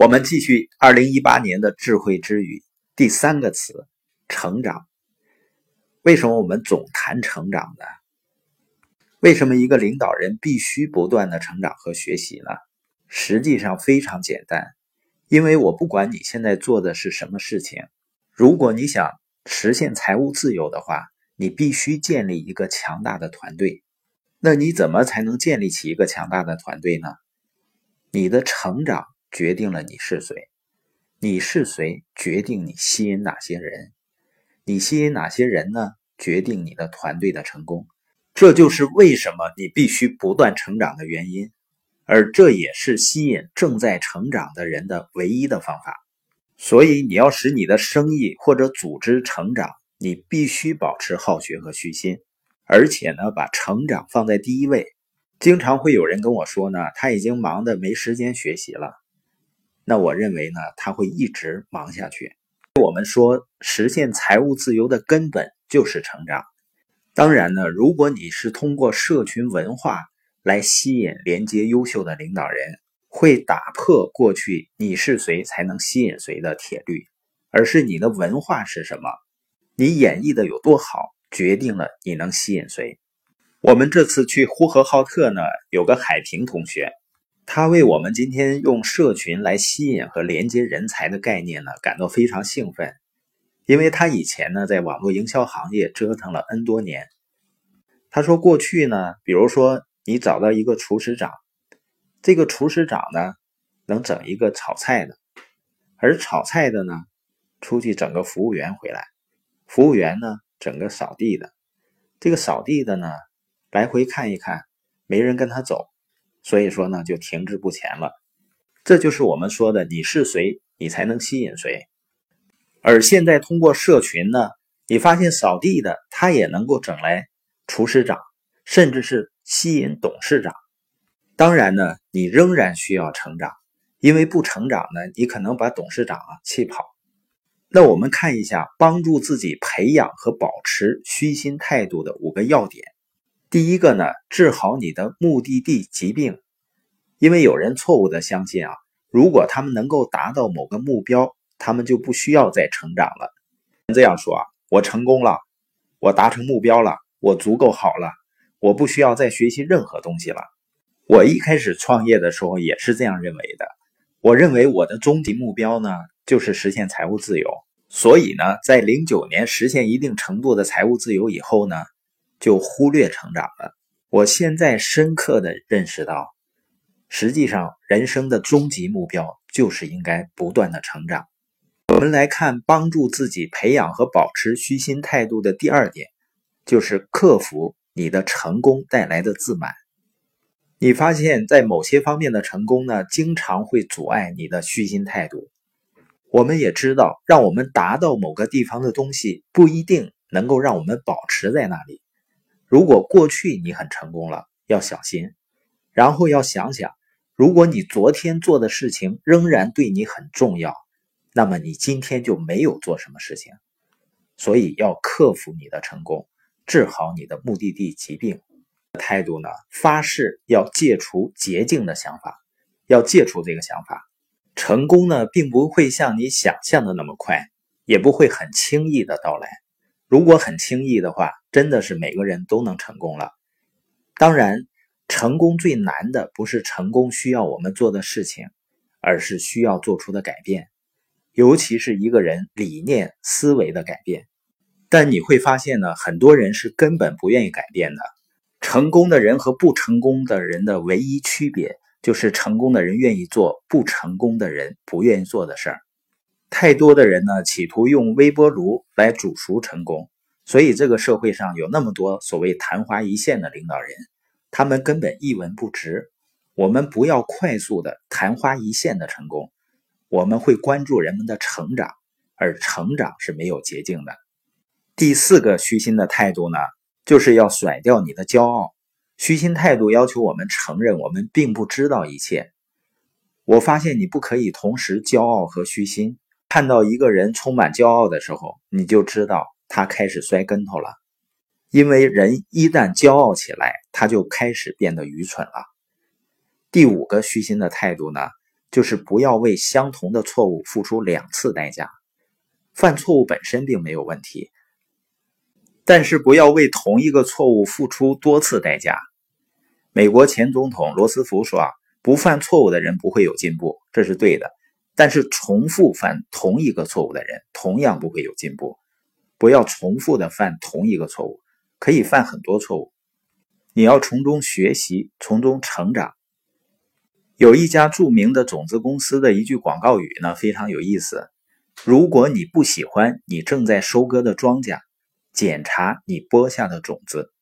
我们继续二零一八年的智慧之语，第三个词“成长”。为什么我们总谈成长呢？为什么一个领导人必须不断的成长和学习呢？实际上非常简单，因为我不管你现在做的是什么事情，如果你想实现财务自由的话，你必须建立一个强大的团队。那你怎么才能建立起一个强大的团队呢？你的成长。决定了你是谁，你是谁决定你吸引哪些人，你吸引哪些人呢？决定你的团队的成功。这就是为什么你必须不断成长的原因，而这也是吸引正在成长的人的唯一的方法。所以，你要使你的生意或者组织成长，你必须保持好学和虚心，而且呢，把成长放在第一位。经常会有人跟我说呢，他已经忙得没时间学习了。那我认为呢，他会一直忙下去。我们说，实现财务自由的根本就是成长。当然呢，如果你是通过社群文化来吸引、连接优秀的领导人，会打破过去“你是谁才能吸引谁”的铁律，而是你的文化是什么，你演绎的有多好，决定了你能吸引谁。我们这次去呼和浩特呢，有个海平同学。他为我们今天用社群来吸引和连接人才的概念呢，感到非常兴奋，因为他以前呢在网络营销行业折腾了 N 多年。他说过去呢，比如说你找到一个厨师长，这个厨师长呢能整一个炒菜的，而炒菜的呢出去整个服务员回来，服务员呢整个扫地的，这个扫地的呢来回看一看，没人跟他走。所以说呢，就停滞不前了。这就是我们说的，你是谁，你才能吸引谁。而现在通过社群呢，你发现扫地的他也能够整来厨师长，甚至是吸引董事长。当然呢，你仍然需要成长，因为不成长呢，你可能把董事长啊气跑。那我们看一下帮助自己培养和保持虚心态度的五个要点。第一个呢，治好你的目的地疾病，因为有人错误的相信啊，如果他们能够达到某个目标，他们就不需要再成长了。这样说啊，我成功了，我达成目标了，我足够好了，我不需要再学习任何东西了。我一开始创业的时候也是这样认为的，我认为我的终极目标呢，就是实现财务自由。所以呢，在零九年实现一定程度的财务自由以后呢。就忽略成长了。我现在深刻的认识到，实际上人生的终极目标就是应该不断的成长。我们来看帮助自己培养和保持虚心态度的第二点，就是克服你的成功带来的自满。你发现，在某些方面的成功呢，经常会阻碍你的虚心态度。我们也知道，让我们达到某个地方的东西，不一定能够让我们保持在那里。如果过去你很成功了，要小心，然后要想想，如果你昨天做的事情仍然对你很重要，那么你今天就没有做什么事情。所以要克服你的成功，治好你的目的地疾病。态度呢？发誓要戒除捷径的想法，要戒除这个想法。成功呢，并不会像你想象的那么快，也不会很轻易的到来。如果很轻易的话，真的是每个人都能成功了。当然，成功最难的不是成功需要我们做的事情，而是需要做出的改变，尤其是一个人理念、思维的改变。但你会发现呢，很多人是根本不愿意改变的。成功的人和不成功的人的唯一区别，就是成功的人愿意做不成功的人不愿意做的事儿。太多的人呢，企图用微波炉来煮熟成功，所以这个社会上有那么多所谓昙花一现的领导人，他们根本一文不值。我们不要快速的昙花一现的成功，我们会关注人们的成长，而成长是没有捷径的。第四个虚心的态度呢，就是要甩掉你的骄傲。虚心态度要求我们承认我们并不知道一切。我发现你不可以同时骄傲和虚心。看到一个人充满骄傲的时候，你就知道他开始摔跟头了。因为人一旦骄傲起来，他就开始变得愚蠢了。第五个虚心的态度呢，就是不要为相同的错误付出两次代价。犯错误本身并没有问题，但是不要为同一个错误付出多次代价。美国前总统罗斯福说：“啊，不犯错误的人不会有进步，这是对的。但是重复犯同一个错误的人同样不会有进步。不要重复的犯同一个错误，可以犯很多错误，你要从中学习，从中成长。”有一家著名的种子公司的一句广告语呢，非常有意思。如果你不喜欢你正在收割的庄稼，检查你播下的种子。